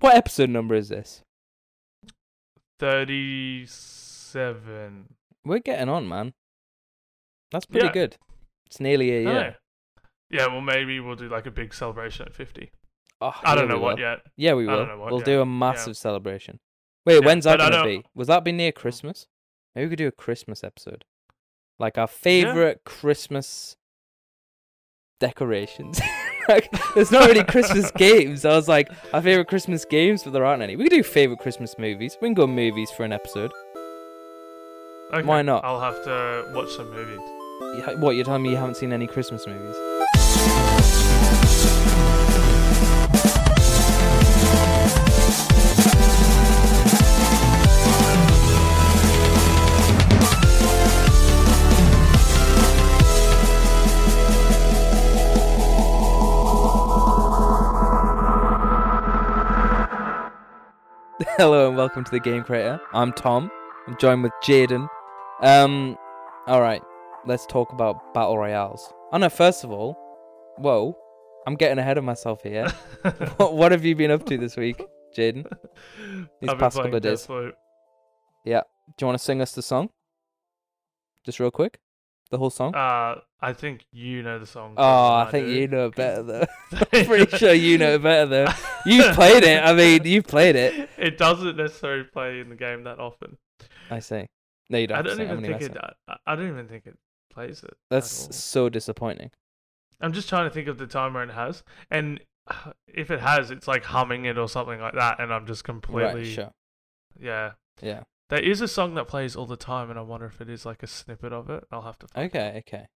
what episode number is this? Thirty-seven. We're getting on, man. That's pretty Yeah. good. It's nearly a year. Yeah, well, maybe we'll do like a big celebration at fifty. Oh, I don't yeah, know what will. yet. Yeah, we will. what we'll do a massive celebration. Wait, when's that gonna be? Was that be near Christmas? Maybe we could do a Christmas episode, like our favorite Christmas decorations. like, there's not really Christmas games. I was like, our favorite Christmas games, but there aren't any. We could do favorite Christmas movies. We can go movies for an episode. Okay, Why not? I'll have to watch some movies. Yeah, What you're telling me you haven't seen any Christmas movies? Hello and welcome to the Game Creator. I'm Tom. I'm joined with Jaden. Um, all right, let's talk about battle royales. Oh no, first of all, whoa, I'm getting ahead of myself here. what, what have you been up to this week, Jaden? These I've past couple of days. Deathloop. Do you want to sing us the song? Just real quick, the whole song. Uh, I think you know the song. oh, better I think do. you know it better though. I'm pretty sure you know it better though. You've played it. I mean, you've played it. It doesn't necessarily play in the game that often. I see. No, you don't. I don't even think it. I, I don't even think it plays it. That's so disappointing. I'm just trying to think of the time where it has, and if it has, it's like humming it or something like that, and I'm just completely. Right, sure. Yeah. Yeah. There is a song that plays all the time, and I wonder if it is like a snippet of it. I'll have to. Find it. Okay, okay.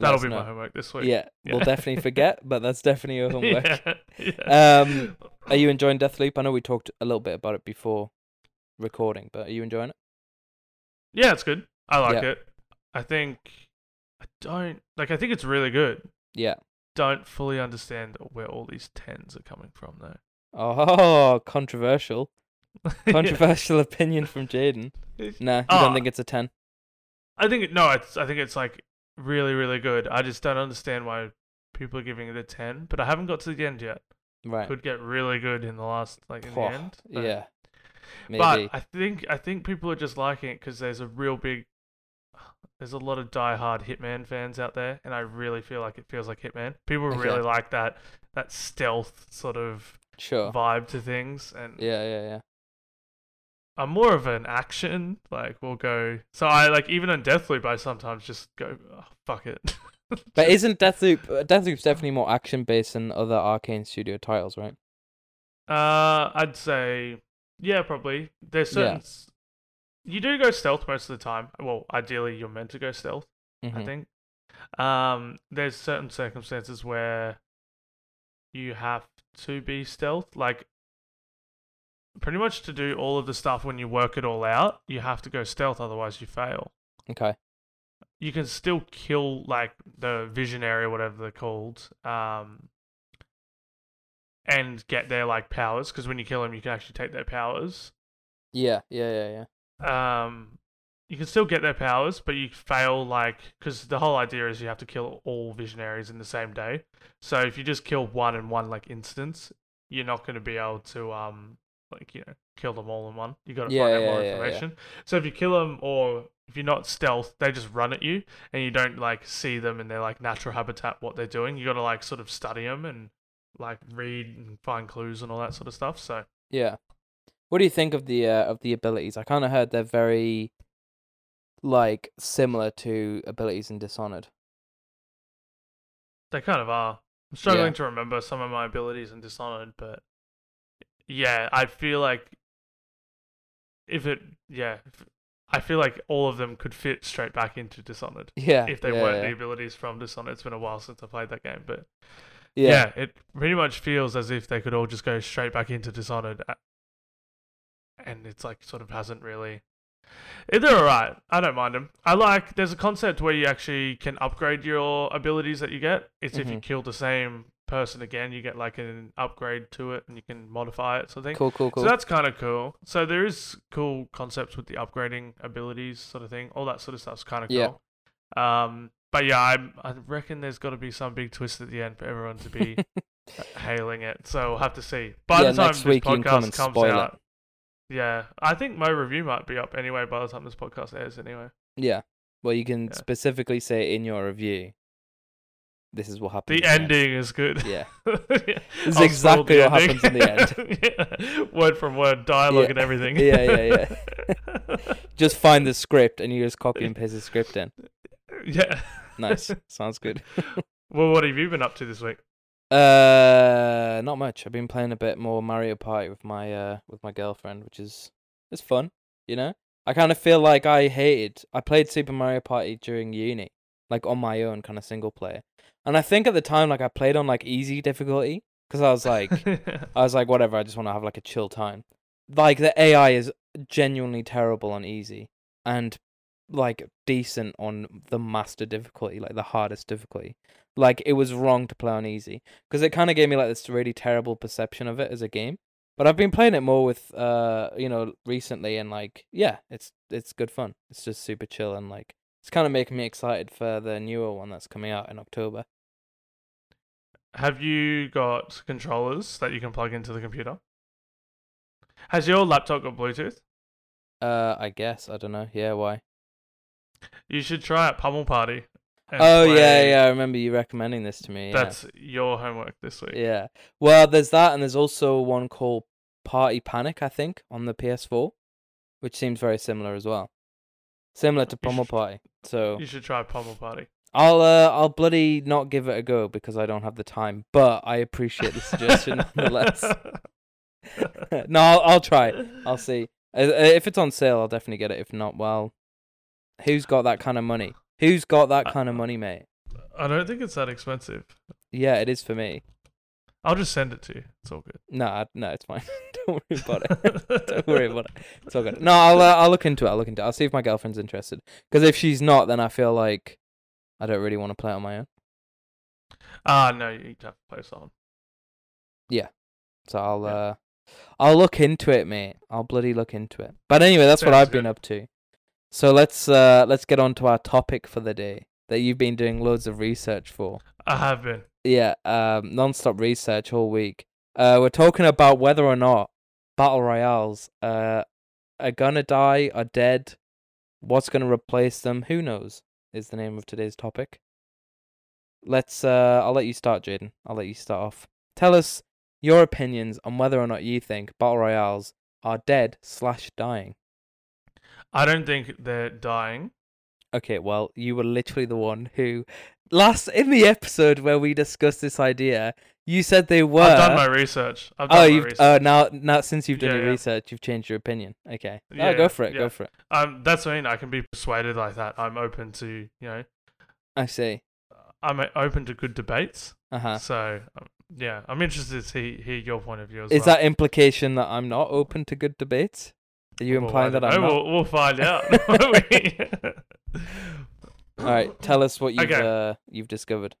That'll be know. my homework this week. Yeah, we'll definitely forget, but that's definitely your homework. yeah, yeah. Um, Are you enjoying Deathloop? I know we talked a little bit about it before recording, but are you enjoying it? Yeah, it's good. I like Yeah. it. I think I don't like. I think it's really good. Yeah. Don't fully understand where all these tens are coming from, though. Oh, controversial. Yeah. Controversial opinion from Jaden. Nah, you don't Ah. think it's a 10? I think no, it's I think it's like really really good. I just don't understand why people are giving it a ten. But I haven't got to the end yet. Right. Could get really good in the last like in the end. but- Yeah. Maybe. But I think I think people are just liking it because there's a real big, there's a lot of die-hard Hitman fans out there, and I really feel like it feels like Hitman. People Okay. really like that that stealth sort of sure. vibe to things, and Yeah, yeah, yeah. I'm more of an action. Like we'll go. So I like even on Deathloop, I sometimes just go oh, fuck it. But isn't Deathloop uh, Deathloop's definitely more action based than other Arkane Studio titles, right? Uh, I'd say, yeah, probably. There's Yeah. certain. s You do go stealth most of the time. Well, ideally, you're meant to go stealth. I Mhm. think. Um, there's certain circumstances where you have to be stealth. Like, pretty much to do all of the stuff when you work it all out, you have to go stealth. Otherwise, you fail. Okay. You can still kill like the visionary or whatever they're called. Um. And get their like powers because when you kill them, you can actually take their powers. Yeah, yeah, yeah, yeah. um you can still get their powers but you fail like because the whole idea is you have to kill all visionaries in the same day so if you just kill one in one like instance you're not going to be able to um like you know kill them all in one you got to Yeah, find out yeah, more yeah, information so if you kill them or if you're not stealth they just run at you and you don't like see them in their like natural habitat what they're doing you got to like sort of study them and like read and find clues and all that sort of stuff so Yeah. What do you think of the uh, of the abilities? I kind of heard they're very like similar to abilities in Dishonored. They kind of are. I'm struggling to remember some of my abilities in Dishonored, but yeah, I feel like if it, yeah, if, I feel like all of them could fit straight back into Dishonored Yeah. if they yeah, weren't yeah. the abilities from Dishonored. It's been a while since I played that game, but yeah. yeah. it pretty much feels as if they could all just go straight back into Dishonored, and it's like sort of hasn't really. eh, They're alright. I don't mind them. I like. There's a concept where you actually can upgrade your abilities that you get. It's if you Mhm. kill the same person again, you get like an upgrade to it, and you can modify it. So I think. Cool, cool, cool. So that's kind of cool. So there is cool concepts with the upgrading abilities, sort of thing. All that sort of stuff's kind of Yeah. cool. Um, but yeah, I I reckon there's got to be some big twist at the end for everyone to be hailing it. So we'll have to see. By Yeah, the time this week you come podcast comes spoil it. out, yeah, I think my review might be up anyway by the time this podcast airs. Anyway, Yeah. Well, you can Yeah. specifically say in your review, this is what happens. the in ending is good. Yeah. this is exactly what happens in the end. Word from word, dialogue Yeah. and everything. Yeah, yeah, yeah. Just find the script and you just copy and paste the script in. yeah. Nice. Sounds good. Well, what have you been up to this week? Uh, not much. I've been playing a bit more Mario Party with my uh with my girlfriend, which is it's fun. You know, I kind of feel like I hated. I played Super Mario Party during uni, like on my own, kind of single player. And I think at the time, like I played on like easy difficulty because I was like, I was like, whatever. I just want to have like a chill time. Like the AI is genuinely terrible on easy, and like decent on the master difficulty, like the hardest difficulty. Like it was wrong to play on easy because it kind of gave me like this really terrible perception of it as a game. But I've been playing it more with uh you know recently and like yeah, it's it's good fun. It's just super chill and like it's kind of making me excited for the newer one that's coming out in October. have you got controllers that you can plug into the computer? Has your laptop got Bluetooth? Uh, I guess I don't know. Yeah, why? You should try out Pummel Party. Oh yeah, play- yeah. I remember you recommending this to me. Yeah. That's your homework this week. Yeah. Well, there's that, and there's also one called Party Panic, I think, on the PS4, which seems very similar as well. Similar to should- Party. So You should try Pummel Party. I'll uh, I'll bloody not give it a go because I don't have the time, but I appreciate the suggestion nonetheless. no, I'll, I'll try. it. I'll see. Uh, uh, If it's on sale, I'll definitely get it. If not, well, who's got that kind of money? Who's got that kind of money, mate? I don't think it's that expensive. Yeah, it is for me. I'll just send it to you. It's all good. No, no, it's fine. don't worry about it. Don't worry about it. It's all good. No, I'll uh, I'll look into it. I'll look into it. I'll see if my girlfriend's interested. Because if she's not, then I feel like I don't really want to play it on my own. Ah, no, you need to have to play someone. Yeah. So I'll Yeah. uh I'll look into it, mate. I'll bloody look into it. But anyway, that's what I've been up to. So let's uh let's get on to our topic for the day that you've been doing loads of research for. I have been. Yeah, um non-stop research all week. Uh we're talking about whether or not battle royales uh are gonna die, are dead, what's gonna replace them, who knows, is the name of today's topic. Let's uh I'll let you start, Jaden. I'll let you start off. Tell us your opinions on whether or not you think battle royales are dead slash dying. I don't think they're dying. Okay, well, you were literally the one who last in the episode where we discussed this idea, you said they were. I've done my research. I've done oh, my you've research. uh, now now since you've done Yeah, your yeah. research, you've changed your opinion. Okay, Yeah, oh, go for it. Go for it. um, that's what I mean. I can be persuaded like that. I'm open to, you know, I see. I'm uh, open to good debates. Uh huh. So, um, yeah, I'm interested to see, hear your point of view as Is well. that implication that I'm not open to good debates? Are you Well, implying that I'm know. not? We'll, we'll find out. All right, tell us what you've Okay. uh, you've discovered.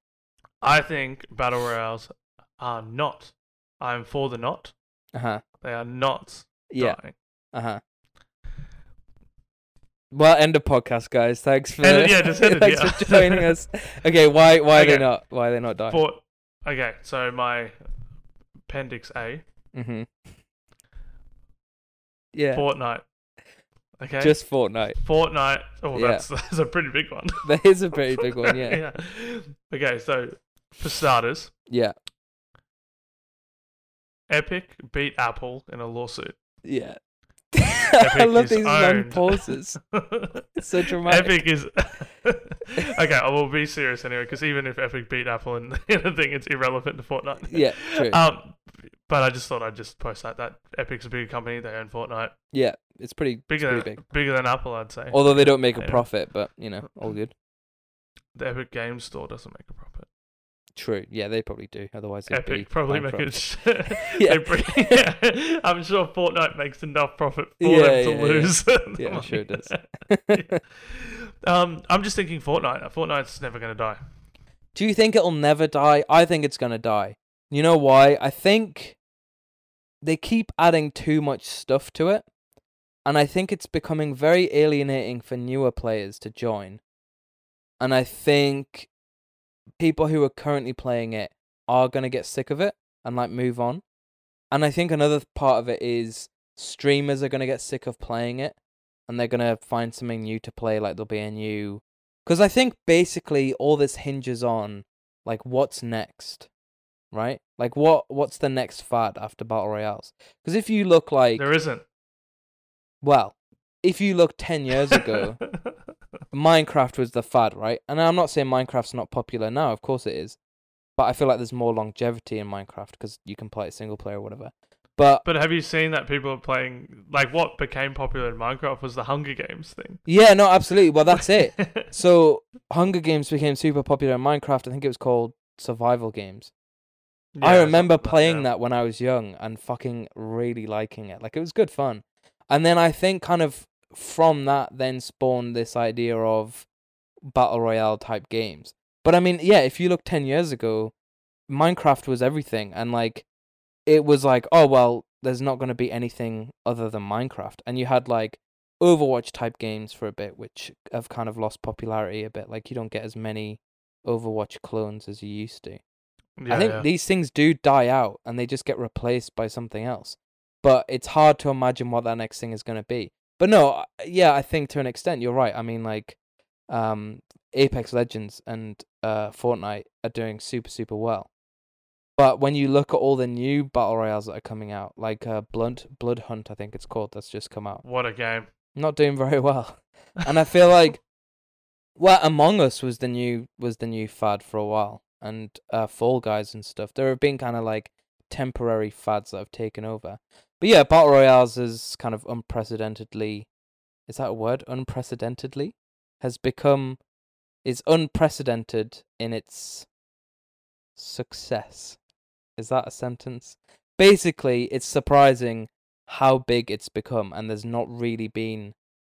I think battle royales are not. I'm for the not. Uh huh. They are not Yeah. Uh huh. Well, end of podcast, guys. Thanks for it- yeah, just end it, thanks yeah. for joining us. Okay, why why are they not why are they not dying? For okay, so my appendix A, mm-hmm. Yeah, Fortnite. Okay, just Fortnite. Fortnite. Oh, Yeah. that's that's a pretty big one. That is a pretty big one. Yeah. yeah. Okay, so for starters, Yeah. Epic beat Apple in a lawsuit. Yeah. I love these long owned. pauses. It's so dramatic. Epic is okay. I will be serious anyway, because even if Epic beat Apple in, in a thing, it's irrelevant to Fortnite. Yeah, true. Um, but I just thought I'd just post that. That Epic's a big company. They own Fortnite. yeah, it's pretty, it's Bigger pretty than big. bigger than Apple, I'd say. Although they don't make a profit, but you know, all good. the Epic Games Store doesn't make a profit. True. Yeah, they probably do. Otherwise, they'd be Epic probably make it. Yeah. bring- yeah. I'm sure Fortnite makes enough profit for Yeah, them to yeah, yeah. lose. Yeah, I'm sure it does. um, I'm just thinking Fortnite. Fortnite's never going to die. Do you think it'll never die? I think it's gonna die. You know why? I think they keep adding too much stuff to it, and I think it's becoming very alienating for newer players to join. And I think people who are currently playing it are gonna get sick of it and like move on. And I think another part of it is streamers are gonna get sick of playing it, and they're gonna find something new to play. Like there'll be a new, because I think basically all this hinges on like what's next, right? Like what what's the next fad after battle royales? Because if you look like there isn't. well, if you look ten years ago, Minecraft was the fad, right? And I'm not saying Minecraft's not popular now. Of course it is, but I feel like there's more longevity in Minecraft because you can play it single player or whatever. But But have you seen that people are playing like what became popular in Minecraft was the Hunger Games thing? yeah, no, absolutely. Well, that's it. So Hunger Games became super popular in Minecraft. I think it was called Survival Games. I remember something like playing that. that when I was young and fucking really liking it. Like it was good fun. And then I think kind of from that then spawned this idea of battle royale type games. But I mean, yeah, if you look 10 years ago, Minecraft was everything and like it was like, oh well, there's not going to be anything other than Minecraft. And you had like Overwatch type games for a bit which have kind of lost popularity a bit. Like you don't get as many Overwatch clones as you used to. Yeah, I think yeah. these things do die out and they just get replaced by something else. But it's hard to imagine what that next thing is going to be. But no, uh, yeah, I think to an extent you're right. I mean, like, um, Apex Legends and uh, Fortnite are doing super super well. But when you look at all the new battle royales that are coming out, like uh, Blood Bloodhunt, I think it's called, that's just come out, what a game. not doing very well. And I feel like, well, Among Us was the new was the new fad for a while, and uh, Fall Guys and stuff. There have been kind of like temporary fads that have taken over. But yeah, battle royales is kind of unprecedentedly, is that a word? Unprecedentedly has become is unprecedented in its success. Is that a sentence? Basically, it's surprising how big it's become, and there's not really been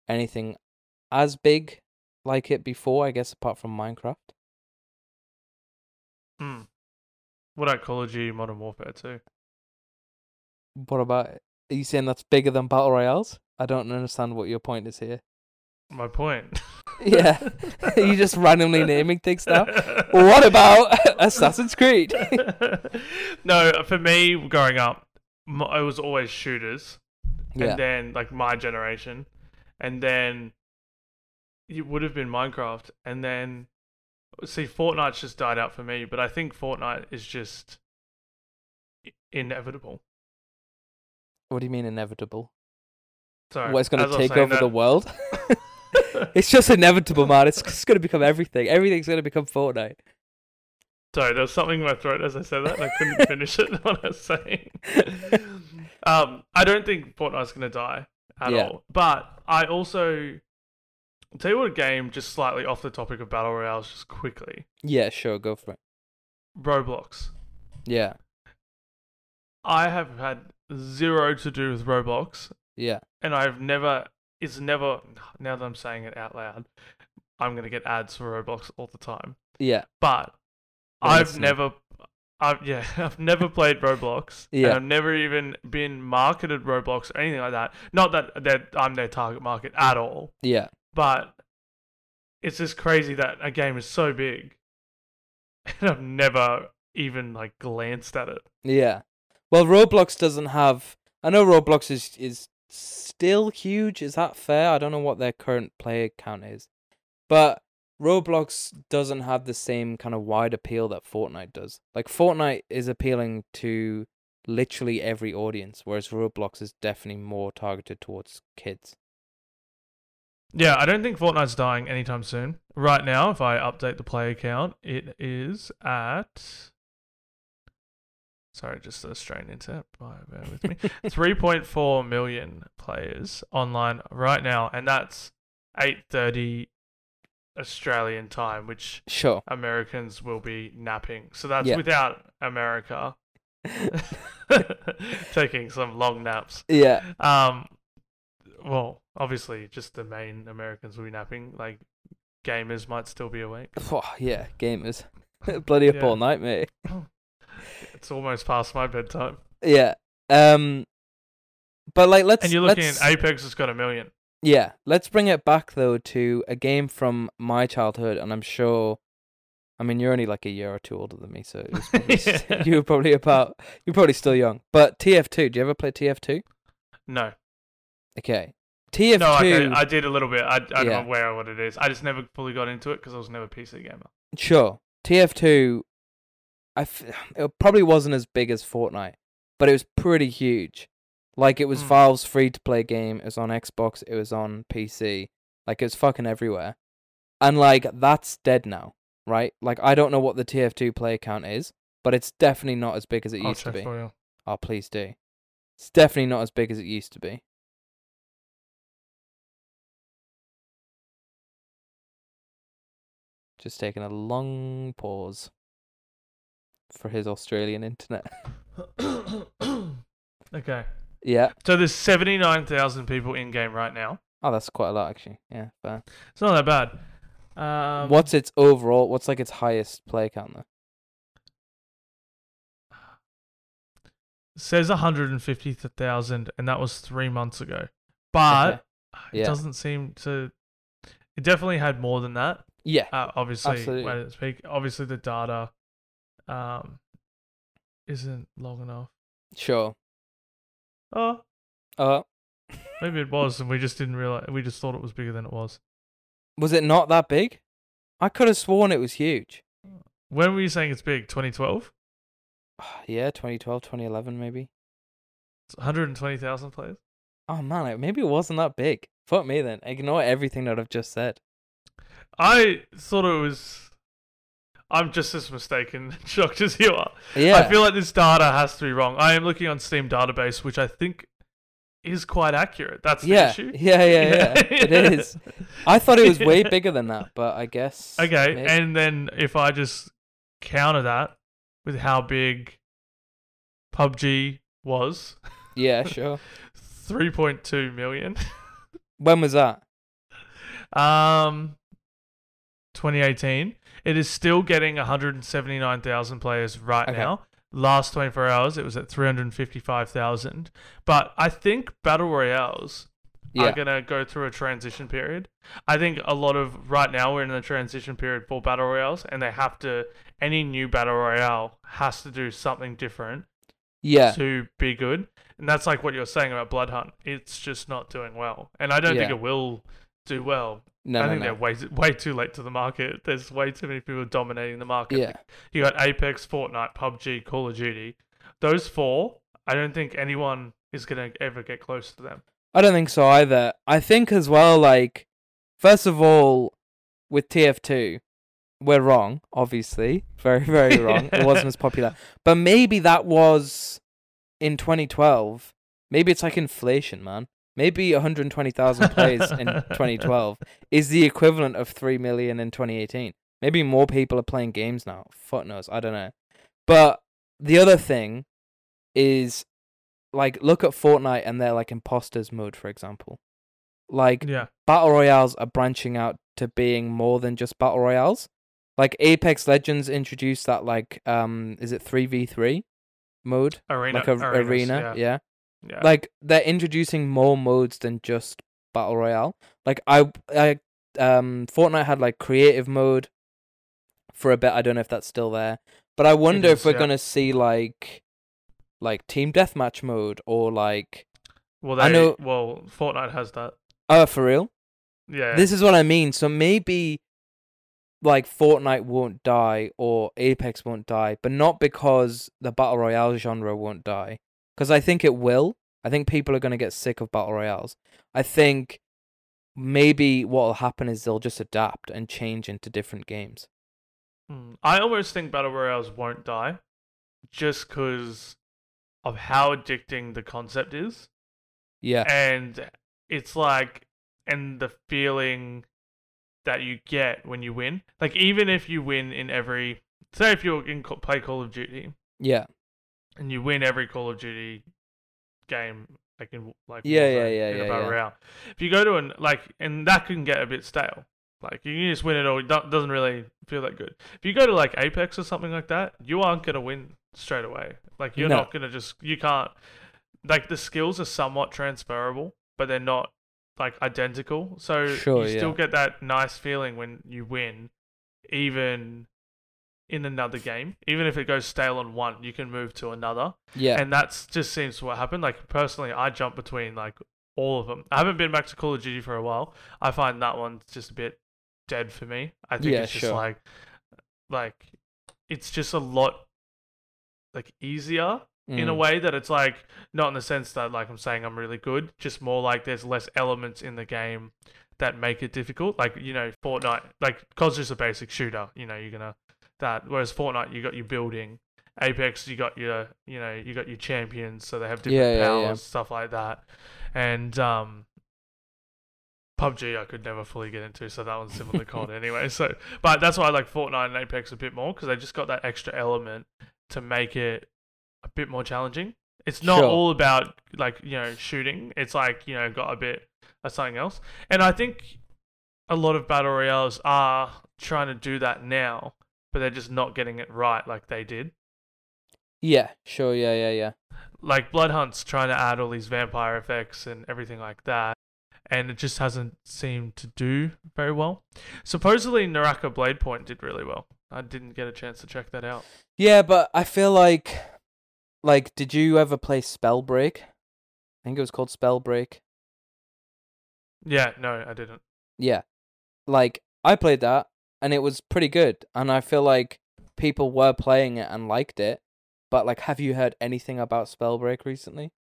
anything as big like it before, I guess, apart from Minecraft. Hmm. What about Call of Duty Modern Warfare 2? What about? Are you saying that's bigger than battle royales? I don't understand what your point is here. My point. Yeah. Are you just randomly naming things now? What about Assassin's Creed? no, for me, growing up, it was always shooters, yeah. and then like my generation, and then it would have been Minecraft, and then see Fortnite's just died out for me. But I think Fortnite is just inevitable. What do you mean inevitable? Sorry, what, it's going to take over that- the world? it's just inevitable, man. It's just going to become everything. Everything's going to become Fortnite. Sorry, there was something in my throat as I said that, and I couldn't finish it. What I was saying. um, I don't think Fortnite's gonna die at Yeah. all. But I also I'll tell you what a game just slightly off the topic of battle royales, just quickly. yeah, sure, go for it. Roblox. Yeah, I have had zero to do with Roblox, yeah, and I've never. It's never. Now that I'm saying it out loud, I'm gonna get ads for Roblox all the time. yeah, But Well, I've never. I've yeah, I've never played Roblox. Yeah. And I've never even been marketed Roblox or anything like that. Not that that I'm their target market at all, yeah. but it's just crazy that a game is so big, and I've never even like glanced at it. Yeah. Well, Roblox doesn't have. I know Roblox is is still huge. Is that fair? I don't know what their current player count is, but Roblox doesn't have the same kind of wide appeal that Fortnite does. Like Fortnite is appealing to literally every audience, whereas Roblox is definitely more targeted towards kids. Yeah, I don't think Fortnite's dying anytime soon. Right now, if I update the player count, it is at. Sorry, just a strained internet. Bear bear with me. 3.4 million players online right now, and that's 8:30 Australian time, which Sure. Americans will be napping. So that's Yeah. without America taking some long naps. yeah. Um, well, obviously, just the main Americans will be napping. Like, gamers might still be awake. Oh, yeah. Gamers. Bloody up Yeah. all night, mate. It's almost past my bedtime. Yeah. Um. But like, let's. And you're looking let's, at Apex has got a million. Yeah, let's bring it back though to a game from my childhood, and I'm sure I mean, you're only like a year or two older than me, so it was probably s- you were probably about you're probably still young. But TF2, do you ever play TF2? No. Okay, TF2. No, okay, I did a little bit. I, I'm Yeah. aware of what it is. I just never fully got into it because I was never a PC gamer. Sure. TF2, I f- it probably wasn't as big as Fortnite, but it was pretty huge. Like it was Hmm. Valve's free to play game. It was on Xbox. It was on PC. Like it was fucking everywhere. And like that's dead now, right? Like I don't know what the TF2 player count is, but it's definitely not as big as it I'll used to be. for you. Oh, please do. It's definitely not as big as it used to be. Just taking a long pause for his Australian internet. okay. yeah. So there's 79,000 people in game right now. Oh, that's quite a lot actually. Yeah, fair. It's not that bad. Um, what's its overall? What's like its highest play count though? says 150,000 and that was 3 months ago. But Okay. it Yeah. doesn't seem to it definitely had more than that. Yeah. Uh, obviously, Absolutely. when it speak, obviously the data um isn't long enough. Sure. Oh, Uh, maybe it was and we just didn't realize we just thought it was bigger than it was. was it not that big? I could have sworn it was huge. When were you saying it's big? 2012? Yeah, 2012, 2011 maybe. It's 120,000 players. Oh man, it- maybe it wasn't that big. Fuck me then. Ignore everything that I've just said. I thought it was. I'm just as mistaken, and shocked as you are. Yeah. I feel like this data has to be wrong. I am looking on Steam database, which I think is quite accurate. That's the yeah, issue. yeah, yeah, yeah. it is. I thought it was way bigger than that, but I guess. Okay, maybe- and then if I just counter that with how big PUBG was, yeah, sure. 3.2 million. When was that? Um, 2018. It is still getting 179,000 players right Okay. now. Last 24 hours, it was at 355,000. But I think battle royales Yeah. are gonna go through a transition period. I think a lot of right now we're in the transition period for battle royales, and they have to. Any new battle royale has to do something different Yeah. to be good. And that's like what you're saying about Bloodhunt. It's just not doing well. And I don't think it will do well. No, I no, think no. they're way way too late to the market. There's way too many people dominating the market. Yeah. You got Apex, Fortnite, PUBG, Call of Duty. Those four, I don't think anyone is gonna ever get close to them. I don't think so either. I think as well, like, first of all, with TF2, we're wrong, obviously. Very, very wrong. It wasn't as popular. But maybe that was in 2012. Maybe it's like inflation, man. Maybe 120,000 plays in 2012 is the equivalent of 3 million in 2018. Maybe more people are playing games now. Fuck knows. I don't know. But the other thing is like look at Fortnite and their like imposters mode for example. Like Yeah. battle royales are branching out to being more than just battle royales. Like Apex Legends introduced that like um is it 3v3 mode? Arena. like a arenas, arena, Yeah. yeah. Yeah. Like they're introducing more modes than just battle royale. Like I I um Fortnite had like creative mode for a bit. I don't know if that's still there. But I wonder if we're yeah. going to see like like team deathmatch mode or like well, they, I know- Well, Fortnite has that. oh for real? Yeah. This is what I mean. So maybe like Fortnite won't die or Apex won't die, but not because the battle royale genre won't die. Because I think it will. I think people are going to get sick of battle royales. I think maybe what will happen is they'll just adapt and change into different games. Hmm. I almost think battle royales won't die, just because of how addicting the concept is. Yeah. and it's like and the feeling that you get when you win like even if you win in every say if you're in play call of duty Yeah. And you win every call of duty game like in like Yeah, yeah, yeah, in a yeah, battle yeah. royale if you go to an like and that can get a bit stale like you can just win it or it doesn't really feel that good if you go to like apex or something like that you aren't going to win straight away like you're No. not to just you can't like the skills are somewhat transferable but they're not like identical so Sure, you still yeah. get that nice feeling when you win even in another game. Even if it goes stale on one, you can move to another. Yeah. And that's just seems to what happened. Like personally, I jump between like all of them. I haven't been back to Call of Duty for a while. I find that one's just a bit dead for me. I think Yeah, it's just sure. like like it's just a lot like easier in a Mm. way that it's like not in the sense that like I'm saying I'm really good, just more like there's less elements in the game that make it difficult. Like you know, Fortnite, like cause just a basic shooter. You know, you're gonna that. Whereas Fortnite, you got your building. Apex, you got your you know you got your champions, so they have different Yeah, yeah, powers, yeah. stuff like that. And um, PUBG, I could never fully get into, so that one's similar to COD anyway. So, but that's why I like Fortnite and Apex a bit more because they just got that extra element to make it a bit more challenging. It's not Sure. all about like you know shooting. It's like you know got a bit of something else. And I think a lot of battle royales are trying to do that now, but they're just not getting it right like they did. Yeah. Sure. Yeah. Yeah. Yeah. Like Bloodhunt's trying to add all these vampire effects and everything like that, and it just hasn't seemed to do very well. Supposedly Naraka Blade Point did really well. I didn't get a chance to check that out. Yeah, but I feel like, like, did you ever play Spellbreak? I think it was called Spellbreak. Yeah, no, I didn't. Yeah, like I played that and it was pretty good, and I feel like people were playing it and liked it. But like, have you heard anything about Spellbreak recently?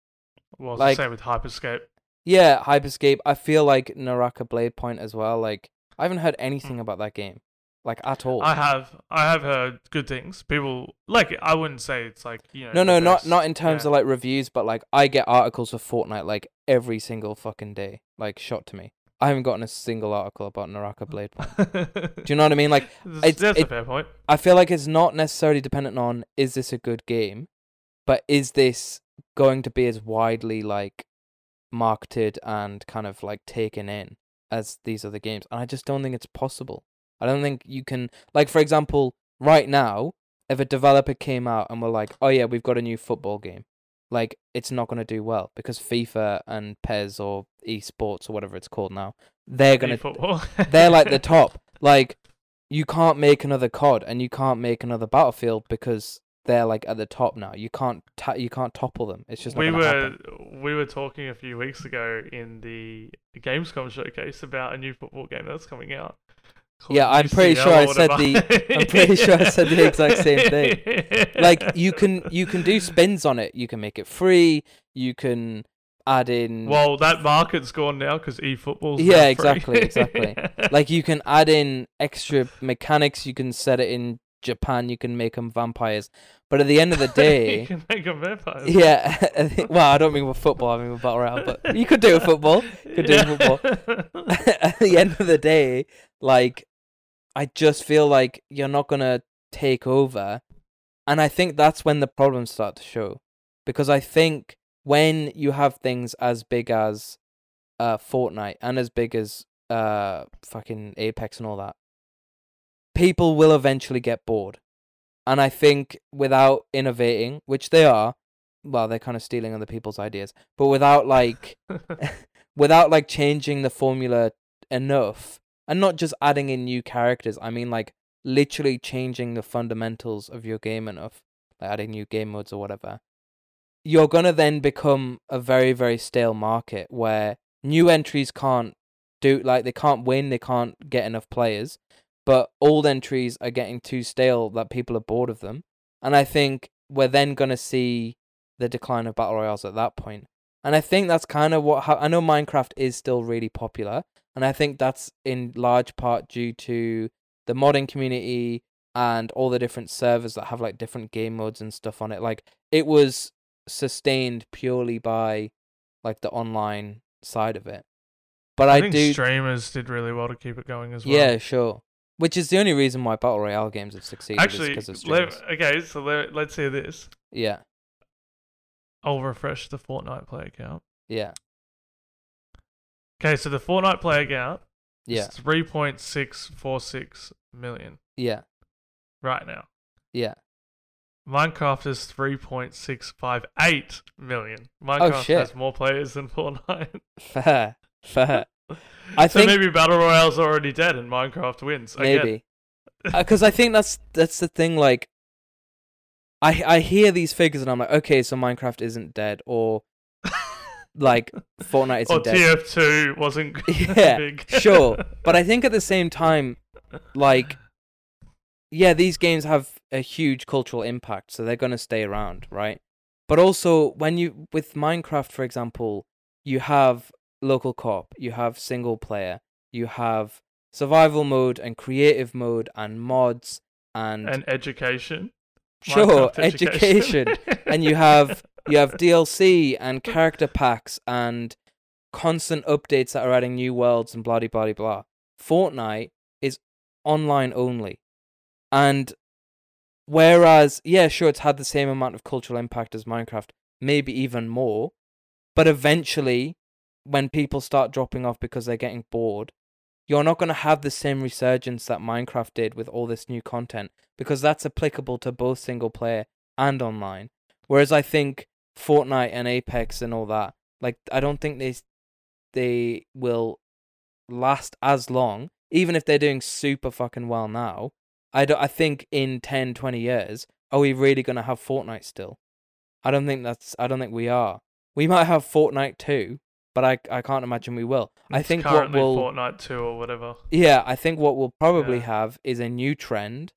Well, Like- the same with Hyperscape. Yeah, Hyperscape. I feel like Naraka Blade Point as well. Like, I haven't heard anything about that game, like at all. Hmm. I have, I have heard good things. People like. I wouldn't say it's like you know. No, no, not not in terms Yeah. of like reviews, but like I get articles for Fortnite like every single fucking day, like shot to me. I haven't gotten a single article about Naraka Blade Point. Do you know what I mean? Like it's- that's a fair point. I feel like it's not necessarily dependent on is this a good game, but is this going to be as widely like marketed and kind of like taken in as these other games? And I just don't think it's possible. I don't think you can like for example, right now, if a developer came out and were like, "Oh yeah, we've got a new football game." Like it's not going to do well because FIFA and PES or esports or whatever it's called now, they're to they're like the top. Like you can't make another COD and you can't make another Battlefield because they're like at the top now. You can't ta- you can't topple them. It's just not we were happen. we were talking a few weeks ago in the Gamescom showcase about a new football game that's coming out. Yeah, I'm pretty UCL sure I said whatever. I'm pretty sure I said the exact same thing. Like you can you can do spins on it. You can make it free. You can add in Well, that market's gone now because eFootball's Yeah, exactly, exactly. like you can add in extra mechanics. You can set it in Japan. You can make them vampires. But at the end of the day, you can make a vampire. Yeah, well, I don't mean with football. I mean with battle royale. But you could do with football. Could do football. At the end of the day, like, I just feel like you're not gonna take over, and I think that's when the problems start to show, because I think when you have things as big as, uh, Fortnite and as big as uh fucking Apex and all that, people will eventually get bored. And I think without innovating, which they are, well, they're kind of stealing other people's ideas, but without like without like changing the formula enough and not just adding in new characters, I mean like literally changing the fundamentals of your game enough, like adding new game modes or whatever. You're going to then become a very very stale market where new entries can't do like they can't win, they can't get enough players but old entries are getting too stale that people are bored of them. And I think we're then going to see the decline of battle royales at that point. And I think that's kind of what ha- I know Minecraft is still really popular, and I think that's in large part due to the modding community and all the different servers that have like different game modes and stuff on it. Like it was sustained purely by like the online side of it. But I, I think do streamers did really well to keep it going as well. yeah, sure. Which is the only reason why battle royale games have succeeded Actually, because of let, streamers. okay, so let, let's hear this. Yeah, I'll refresh the Fortnite player count. yeah, Okay, so the Fortnite player count yeah, is 3.646 million yeah, right now. yeah. Minecraft is 3.658 million. Oh, Minecraft Oh, shit. has more players than Fortnite. Fair, fair. I so think- maybe Battle Royale's already dead and Minecraft wins. Maybe. because uh, I think that's that's the thing. Like, I I hear these figures and I'm like, okay, so Minecraft isn't dead, or like Fortnite isn't or dead. TF2 wasn't Yeah, big. sure, but I think at the same time, like, yeah, these games have a huge cultural impact, so they're gonna stay around, right? But also, when you with Minecraft, for example, you have local co-op, you have single player, you have survival mode and creative mode and mods and, and education. sure Minecraft education, and you have you have DLC and character packs and constant updates that are adding new worlds and blah blah blah blah. Fortnite is online only, and whereas yeah, sure, it's had the same amount of cultural impact as Minecraft, maybe even more, but eventually, when people start dropping off because they're getting bored, you're not going to have the same resurgence that Minecraft did with all this new content because that's applicable to both single player and online. Whereas I think Fortnite and Apex and all that, like I don't think they they will last as long even if they're doing super fucking well now. I don't, I think in 10 20 years are we really going to have Fortnite still? I don't think that's I don't think we are. We might have Fortnite 2, but I I can't imagine we will. I It's think what will Fortnite 2 or whatever. yeah, I think what we'll probably Yeah. have is a new trend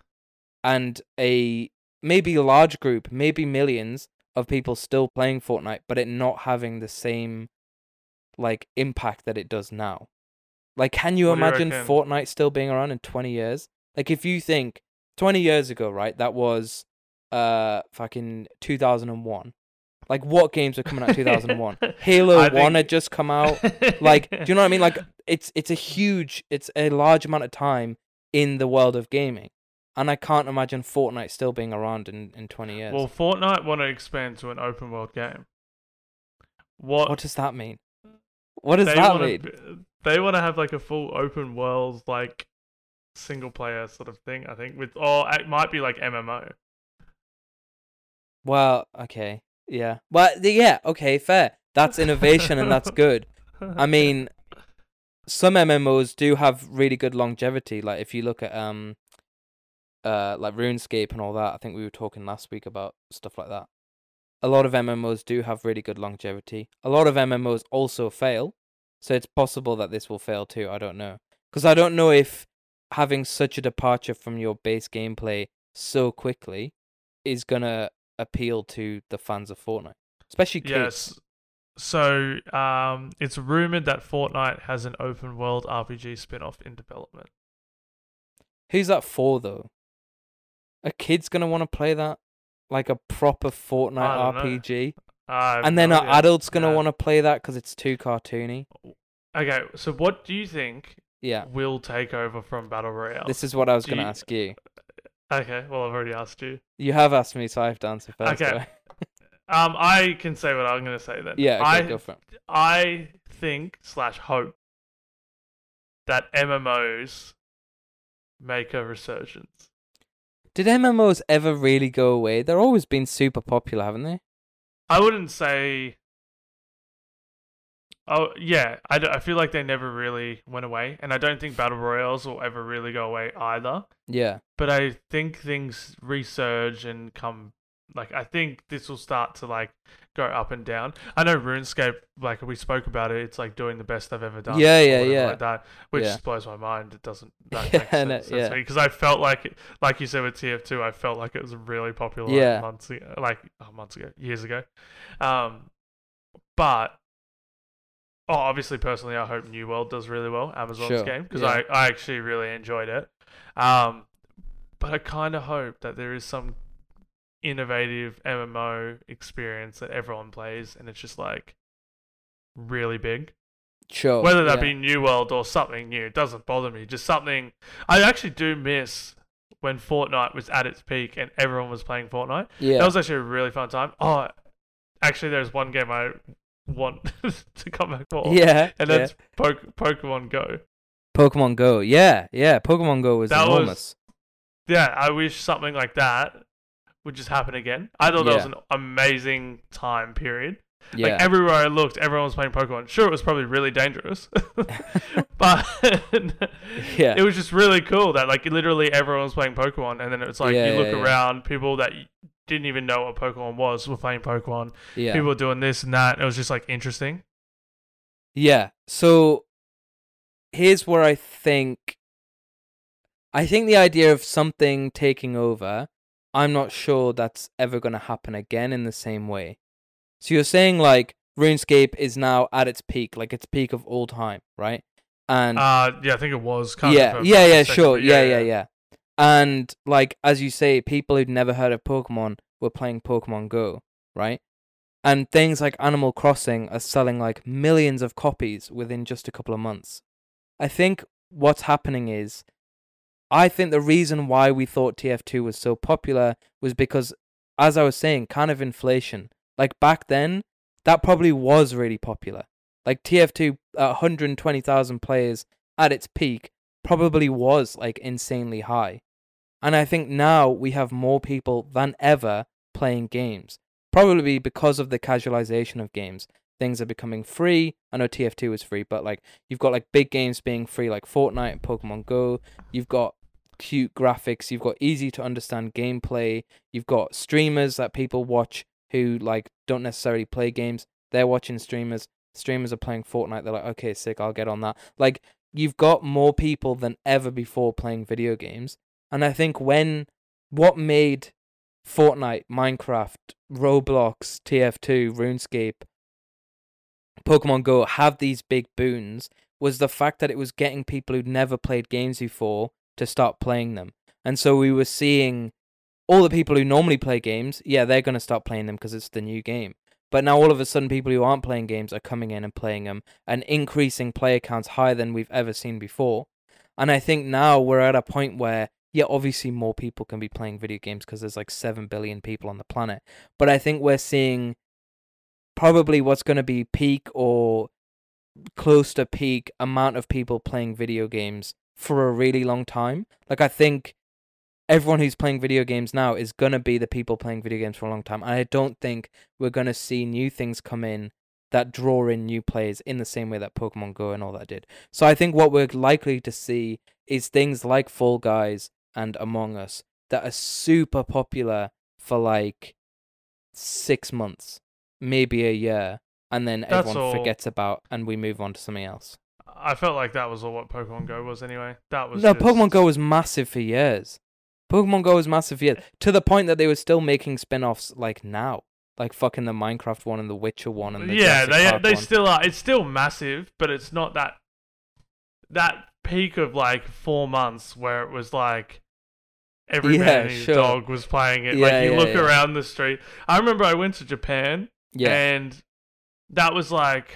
and a maybe a large group, maybe millions of people still playing Fortnite, but it not having the same like impact that it does now. Like can you What do you imagine? Fortnite still being around in 20 years? Like if you think 20 years ago, right? That was uh fucking 2001. Like what games were coming out 2001? Halo I 1 think- had just come out like do you know what i mean like it's it's a huge it's a large amount of time in the world of gaming and i can't imagine fortnite still being around in in 20 years Well, Fortnite want to expand to an open world game. What, what does that mean what does that mean They want to have like a full open world, like single player sort of thing. I think with, or it might be like MMO. well okay yeah. Well yeah okay fair. That's innovation and that's good. I mean some mmos do have really good longevity like if you look at um uh like runescape and all that i think we were talking last week about stuff like that. A lot of mmos do have really good longevity. A lot of mmos also fail so it's possible that this will fail too i don't know. Because i don't know if having such a departure from your base gameplay so quickly is gonna appeal to the fans of fortnite especially kids. Yes. So, um, it's rumored that Fortnite has an open world RPG spin-off in development. Who's that for though? A kid's gonna want to play that, like a proper Fortnite I don't know. RPG, and then are idea. adults gonna Yeah. want to play that because it's too cartoony. Okay, so what do you think Yeah, will take over from Battle Royale? this is what I was gonna you- ask you. Okay, well I've already asked you. You have asked me, so I have to answer first. Okay. Um, I can say what I'm gonna say then. Yeah, okay, I go for it. I think slash hope that MMOs make a resurgence. Did MMOs ever really go away? They're always been super popular, haven't they? I wouldn't say. Oh yeah, I, d- I feel like they never really went away, and I don't think battle royales will ever really go away either. Yeah, But I think things resurge and come. Like I think this will start to like go up and down. I know RuneScape, like we spoke about it, it's like doing the best I've ever done. Yeah, yeah, yeah. Like that, which Yeah. blows my mind. It doesn't. That Yeah, makes no, sense. yeah. Because I felt like, it- like you said with TF2, I felt like it was really popular Yeah. months ago, like oh, months ago, years ago. Um, but oh, obviously, personally, I hope New World does really well. Amazon's Sure, game because yeah. I, I actually really enjoyed it. Um, but I kind of hope that there is some innovative MMO experience that everyone plays, and it's just like really big. sure. Whether that yeah. be New World or something new, it doesn't bother me. Just something I actually do miss when Fortnite was at its peak and everyone was playing Fortnite. yeah, That was actually a really fun time. Oh, actually, there's one game I want to come back for, yeah, and yeah. that's po- Pokemon Go. Pokemon Go. Yeah, yeah. Pokemon Go was That was- enormous. Yeah, I wish something like that would just happen again. I thought that was an amazing time period. Yeah. Like everywhere I looked, everyone was playing Pokemon. Sure, it was probably really dangerous, but yeah. it was just really cool that like literally everyone was playing Pokemon, and then it's like Yeah, you look yeah, yeah. around, people that didn't even know what Pokemon was were playing Pokemon. yeah. People were doing this and that. It was just like interesting. Yeah. So here's where I think I think the idea of something taking over, I'm not sure that's ever going to happen again in the same way. So you're saying like RuneScape is now at its peak, like its peak of all time, right? And Uh, yeah, I think it was. Can't yeah, yeah, yeah, second, sure, but yeah, yeah, yeah. And like as you say, people who'd never heard of Pokemon were playing Pokemon Go, right? And things like Animal Crossing are selling like millions of copies within just a couple of months. I think what's happening is, I think the reason why we thought TF2 was so popular was because, as I was saying, kind of inflation. Like back then, that probably was really popular. Like TF2, uh, 120,000 players at its peak probably was like insanely high. And I think now we have more people than ever playing games. Probably because of the casualization of games. Things are becoming free. I know TF2 is free, but like you've got like big games being free like Fortnite and Pokemon Go. You've got cute graphics, you've got easy to understand gameplay, you've got streamers that people watch who like don't necessarily play games. They're watching streamers. Streamers are playing Fortnite. They're like, okay, sick, I'll get on that. Like you've got more people than ever before playing video games. And I think when what made Fortnite, Minecraft, Roblox, TF2, RuneScape, Pokemon Go have these big boons was the fact that it was getting people who'd never played games before to start playing them. And so we were seeing all the people who normally play games, yeah, they're going to start playing them because it's the new game. But now all of a sudden, people who aren't playing games are coming in and playing them and increasing player counts higher than we've ever seen before. And I think now we're at a point where, yeah, obviously more people can be playing video games because there's like 7 billion people on the planet. But I think we're seeing probably what's going to be peak or close to peak amount of people playing video games for a really long time. Like, I think everyone who's playing video games now is going to be the people playing video games for a long time. And I don't think we're going to see new things come in that draw in new players in the same way that Pokemon Go and all that did. So I think what we're likely to see is things like Fall Guys and Among Us that are super popular for like six months, maybe a year, and then That's everyone all. forgets about and we move on to something else. I felt like that was all what Pokemon Go was anyway. That was No, just- Pokemon Go was massive for years. Pokemon Go was massive for years. To the point that they were still making spin offs like now. Like fucking the Minecraft one and the Witcher one and the yeah, Jurassic they Park they one. still are. It's still massive, but it's not that that peak of like four months where it was like every Yeah, man and his sure. dog was playing it. Yeah, like you yeah, look around the street. I remember I went to Japan and that was like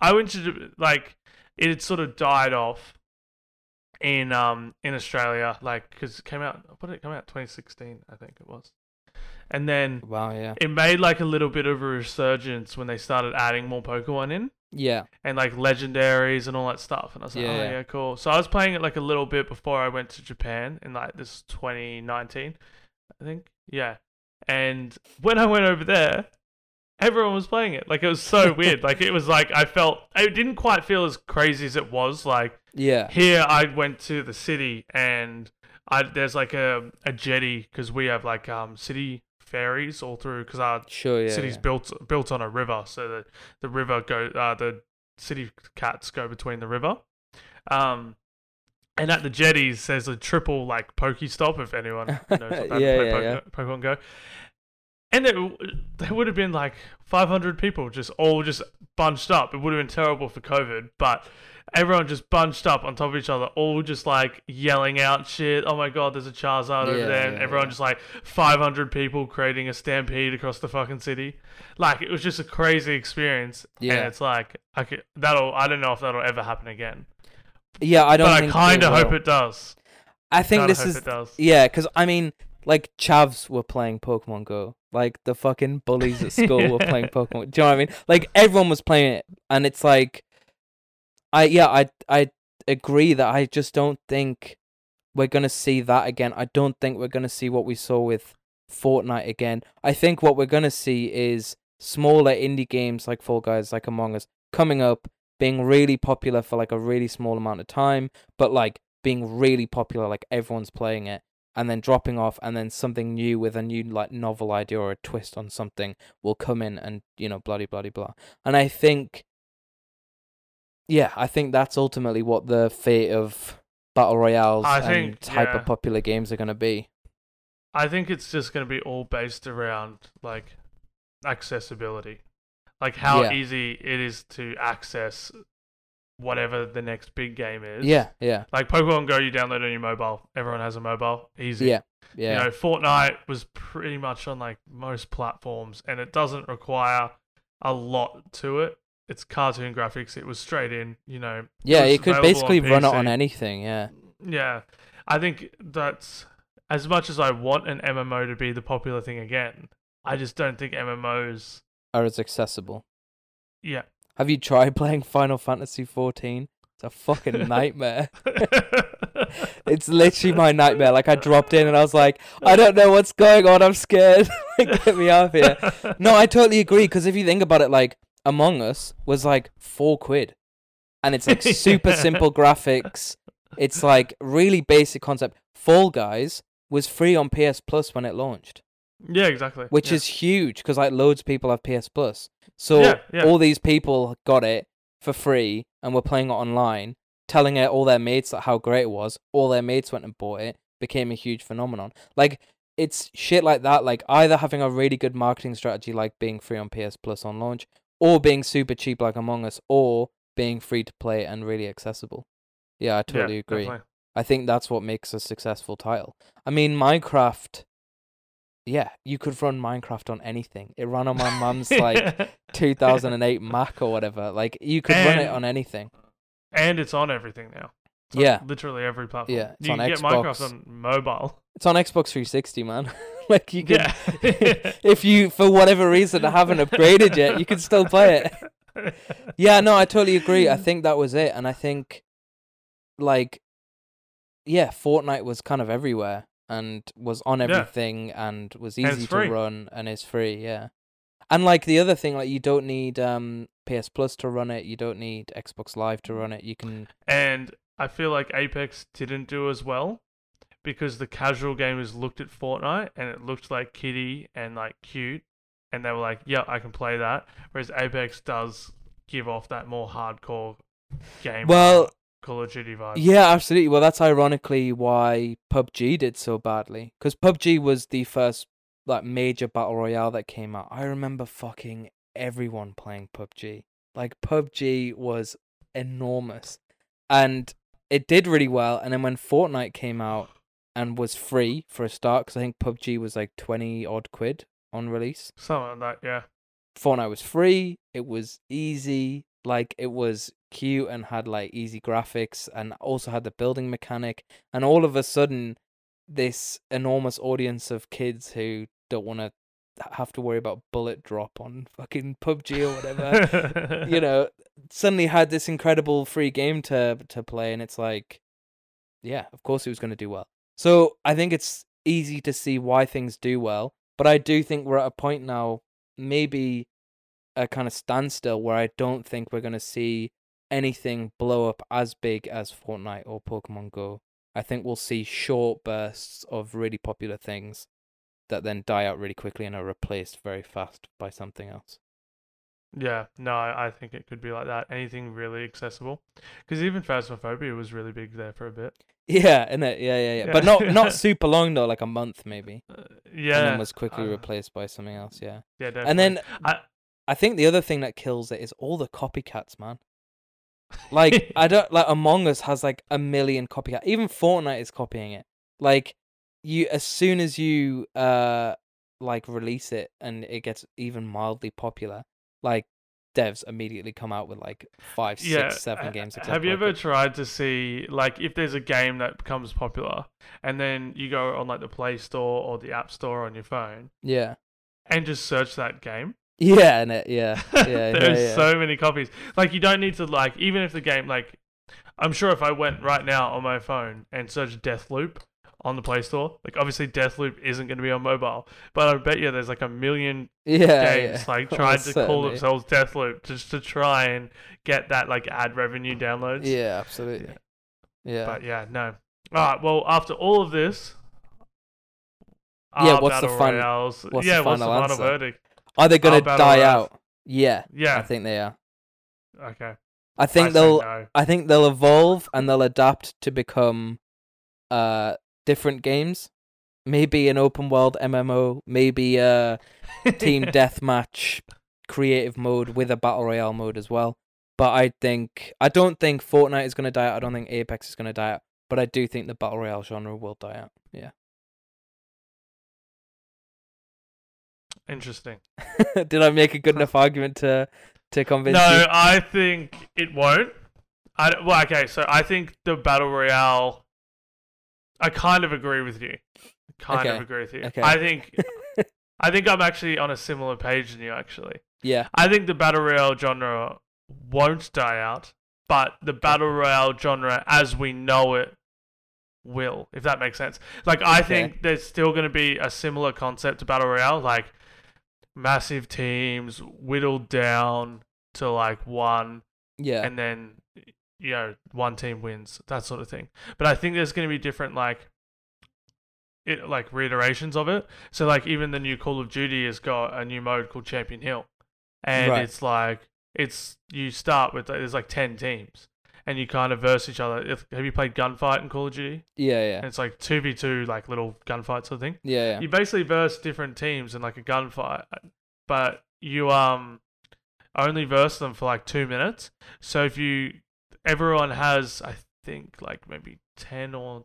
I went to like it had sort of died off in um in Australia like because it came out what did it come out 2016 I think it was and then Wow, yeah. it made like a little bit of a resurgence when they started adding more Pokemon in Yeah. and like legendaries and all that stuff. And I was like, Yeah, oh yeah. yeah, cool. So I was playing it like a little bit before I went to Japan in like this 2019, I think. Yeah. And when I went over there, everyone was playing it. Like it was so weird. Like it was like I felt it didn't quite feel as crazy as it was. Like Yeah. here I went to the city and I there's like a a jetty because we have like um city ferries all through because our Sure, yeah. city's yeah. built built on a river, so that the river go uh, the city cats go between the river. Um, and at the jetties, there's a triple like Pokestop if anyone knows what that Yeah, yeah, yeah. Pokemon Go. And it, there would have been like 500 people just all just bunched up. It would have been terrible for COVID, but everyone just bunched up on top of each other, all just like yelling out shit. Oh my god, there's a Charizard over there, and yeah, everyone yeah. just like 500 people creating a stampede across the fucking city. Like it was just a crazy experience. Yeah. and it's like I could, that'll I don't know if that'll ever happen again, Yeah, I don't but I kind of hope it does. I think Kinda this hope is it does. Yeah, because I mean, like Chavs were playing Pokemon Go. Like the fucking bullies at school were playing Pokemon. Do you know what I mean? Like everyone was playing it, and it's like, I yeah, I I agree that I just don't think we're gonna see that again. I don't think we're gonna see what we saw with Fortnite again. I think what we're gonna see is smaller indie games like Fall Guys, like Among Us, coming up, being really popular for like a really small amount of time, but like being really popular, like everyone's playing it, and then dropping off, and then something new with a new like novel idea or a twist on something will come in and you know bloody bloody blah. And I think, yeah, I think that's ultimately what the fate of battle royales I and think, hyper yeah. popular games are going to be. I think it's just going to be all based around like accessibility, like how Yeah. easy it is to access whatever the next big game is. Yeah, yeah, Like Pokemon Go, you download on your mobile. Everyone has a mobile. Easy. yeah, yeah. You know, Fortnite was pretty much on like most platforms, and it doesn't require a lot to it. It's cartoon graphics. It was straight in. You know. yeah, you could basically run it on anything. Yeah, Yeah, I think that's as much as I want an MMO to be the popular thing again. I just don't think MMOs. are as accessible. Yeah. Have you tried playing Final Fantasy 14? It's a fucking nightmare. It's literally my nightmare. Like I dropped in and I was like, I don't know what's going on. I'm scared. like, get me out of here. No, I totally agree. Because if you think about it, like Among Us was like four quid, and it's like super simple graphics. It's like really basic concept. Fall Guys was free on PS Plus when it launched, yeah, exactly. which yeah. is huge because like loads of people have PS Plus. So Yeah, yeah. all these people got it for free and were playing it online, telling it all their mates that how great it was. All their mates went and bought it, became a huge phenomenon. Like it's shit like that. Like either having a really good marketing strategy, like being free on PS Plus on launch, or being super cheap like Among Us, or being free to play and really accessible. Yeah, I totally yeah, agree. definitely. I think that's what makes a successful title. I mean, Minecraft. Yeah, you could run Minecraft on anything. It ran on my mum's like 2008 Mac or whatever. Like you could run it on anything. and it's on everything now. It's Yeah. literally every platform. Yeah, it's you on can get Xbox. Minecraft on mobile. It's on Xbox 360, man. like you could, Yeah. if you for whatever reason haven't upgraded yet, you can still play it. Yeah, no, I totally agree. I think that was it, and I think, like, yeah, Fortnite was kind of everywhere and was on Yeah. everything and was And easy to run and is free. Yeah, and like the other thing, like you don't need um PS Plus to run it. You don't need Xbox Live to run it. You can. And I feel like Apex didn't do as well because the casual gamers looked at Fortnite and it looked like kitty and like cute, and they were like, "Yeah, I can play that." Whereas Apex does give off that more hardcore game. Well, Call of Duty vibe. Yeah, absolutely. Well, that's ironically why PUBG did so badly. Because PUBG was the first like major battle royale that came out. I remember fucking everyone playing PUBG. Like PUBG was enormous, and it did really well. And then when Fortnite came out and was free for a start, because I think PUBG was like twenty odd quid on release. Something like that. Yeah. Fortnite was free. It was easy. Like it was cute and had like easy graphics and also had the building mechanic. And all of a sudden, this enormous audience of kids who don't want to have to worry about bullet drop on fucking PUBG or whatever, you know, suddenly had this incredible free game to to play. And it's like, yeah, of course it was going to do well. So I think it's easy to see why things do well. But I do think we're at a point now maybe a kind of standstill where I don't think we're going to see anything blow up as big as Fortnite or Pokemon Go. I think we'll see short bursts of really popular things that then die out really quickly and are replaced very fast by something else. Yeah, no, I think it could be like that. Anything really accessible, because even Phasmophobia was really big there for a bit. Yeah, and it, yeah, yeah, yeah, but not not super long though, like a month maybe, Uh, and yeah, then was quickly uh, replaced by something else. Yeah, Yeah, definitely. and then I, I think the other thing that kills it is all the copycats, man. Like I don't like Among Us has like a million copycat. Even Fortnite is copying it. Like you, as soon as you uh like release it and it gets even mildly popular, like devs immediately come out with like five, six, yeah, seven games. Have you like ever it. tried to see like if there's a game that becomes popular, and then you go on like the Play Store or the App Store on your phone Yeah, and just search that game? yeah, and it, yeah, yeah, yeah, There's yeah. so many copies. Like you don't need to like even if the game like I'm sure if I went right now on my phone and searched Deathloop on the Play Store. Like obviously Deathloop isn't going to be on mobile, but I bet you there's like a million Yeah, games yeah. like trying to call themselves Deathloop just to try and get that like ad revenue downloads. Yeah, absolutely. Yeah. But yeah, no. All right. Well, after all of this, Yeah, what's the battle fin- what's yeah, the what's the final final answer? verdict? Are they gonna die royale. out? Yeah, Yeah. I think they are. Okay. I think I they'll. no. I think they'll evolve and they'll adapt to become uh different games. Maybe an open world MMO, maybe a team deathmatch creative mode with a battle royale mode as well. But I think I don't think Fortnite is going to die out. I don't think Apex is going to die out. But I do think the battle royale genre will die out. Yeah. Interesting. Did I make a good enough argument to to convince No, you? I think it won't. I well, okay. So I think the battle royale. I kind of agree with you. Kind of agree with you. okay. I think. I think I'm actually on a similar page than you. Actually, Yeah. I think the battle royale genre won't die out, but the battle royale genre as we know it will, if that makes sense. Like I Okay. think there's still going to be a similar concept to battle royale, like massive teams whittled down to like one, Yeah. and then you know one team wins, that sort of thing. But I think there's going to be different like. It, like reiterations of it. So like even the new Call of Duty has got a new mode called Champion Hill, and Right. it's like it's you start with there's like ten teams, and you kind of verse each other. If, have you played Gunfight in Call of Duty? yeah. yeah. And it's like two v two like little gunfight sort of thing. Yeah. Yeah. You basically verse different teams in like a gunfight, but you um only verse them for like two minutes. So if you everyone has I think like maybe ten or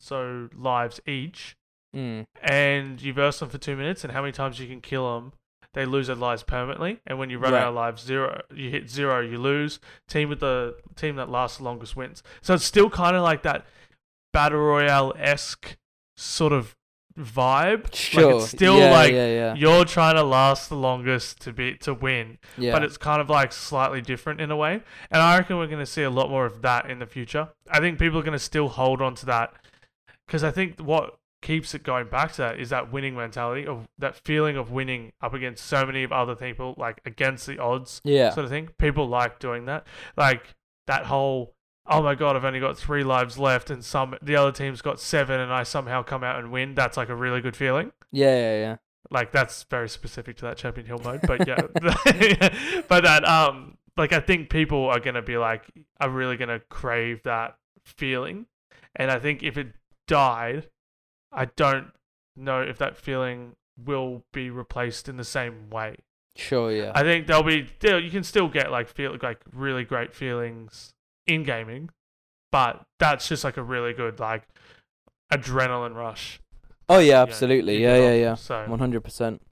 so lives each, Mm. and you verse them for two minutes, and how many times you can kill them, they lose their lives permanently. And when you run Right. out of lives zero, you hit zero, you lose. Team with the team that lasts the longest wins. So it's still kind of like that battle royale esque sort of vibe. Sure. Like it's still yeah, like yeah. Yeah. you're trying to last the longest to be to win, yeah. but it's kind of like slightly different in a way. And I reckon we're going to see a lot more of that in the future. I think people are going to still hold on to that because I think what keeps it going back to that is that winning mentality of that feeling of winning up against so many of other people, like against the odds yeah. sort of thing. People like doing that, like that whole. Oh my god! I've only got three lives left, and some the other team's got seven, and I somehow come out and win. That's like a really good feeling Yeah. Yeah. Yeah. like that's very specific to that champion hill mode but yeah but that um like i think people are gonna be like are really gonna crave that feeling and i think if it died i don't know if that feeling will be replaced in the same way Sure. Yeah. i think there'll be still you can still get like feel like really great feelings in gaming but that's just like a really good like adrenaline rush oh yeah. you know, Absolutely. you Yeah. Yeah. Yeah. so One hundred percent.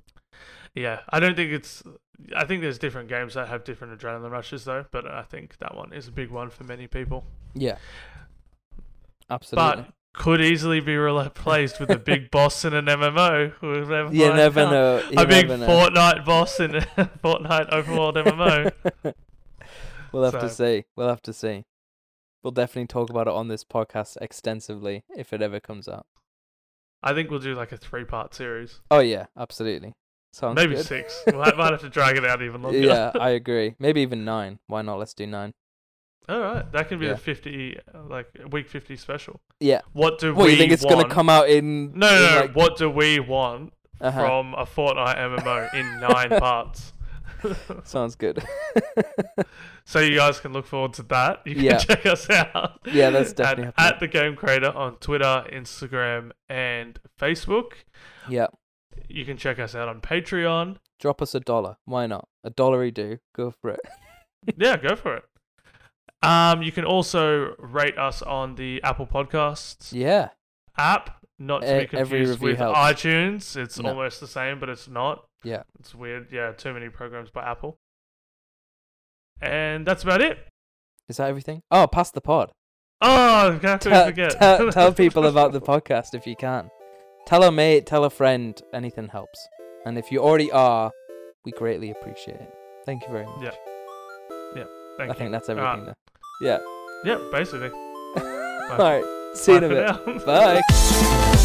Yeah, I don't think it's. I think there's different games that have different adrenaline rushes though, but I think that one is a big one for many people. Yeah. Absolutely. But could easily be replaced with a big boss in an MMO. Never you never know. You A big know. Fortnite boss in a Fortnite open world MMO. we'll have to see. We'll have to see. We'll definitely talk about it on this podcast extensively if it ever comes out. I think we'll do like a three part series, Oh yeah, absolutely. Sounds maybe good. six. We'll ha- might have to drag it out even longer. yeah, I agree. Maybe even nine. Why not? Let's do nine. All right, that can be Yeah. the fifty, uh, like week fifty special. Yeah. What do What we you think it's want? gonna come out in? No, no, no. like- What do we want uh-huh. from a Fortnite MMO in nine parts. Sounds good. so you guys can look forward to that. You can Yeah. check us out. Yeah, that's at, definitely at happening. the Game Creator on Twitter, Instagram, and Facebook. yeah. You can check us out on Patreon. Drop us a dollar. Why not? A dollary do. Go for it. yeah, go for it. Um, you can also rate us on the Apple Podcasts Yeah. app. Not to be confused with helps. iTunes. It's No. almost the same, but it's not. Yeah. It's weird. Yeah, too many programs by Apple. And that's about it. Is that everything? Oh, pass the pod. Oh, how could Tell, forget? tell, tell people about the podcast if you can. Tell a mate, tell a friend. Anything helps. And if you already are, we greatly appreciate it. Thank you very much. Yeah. Yeah. Thank I you. think that's everything. Yeah. Yeah, basically. All right. See you in a bit. Bye.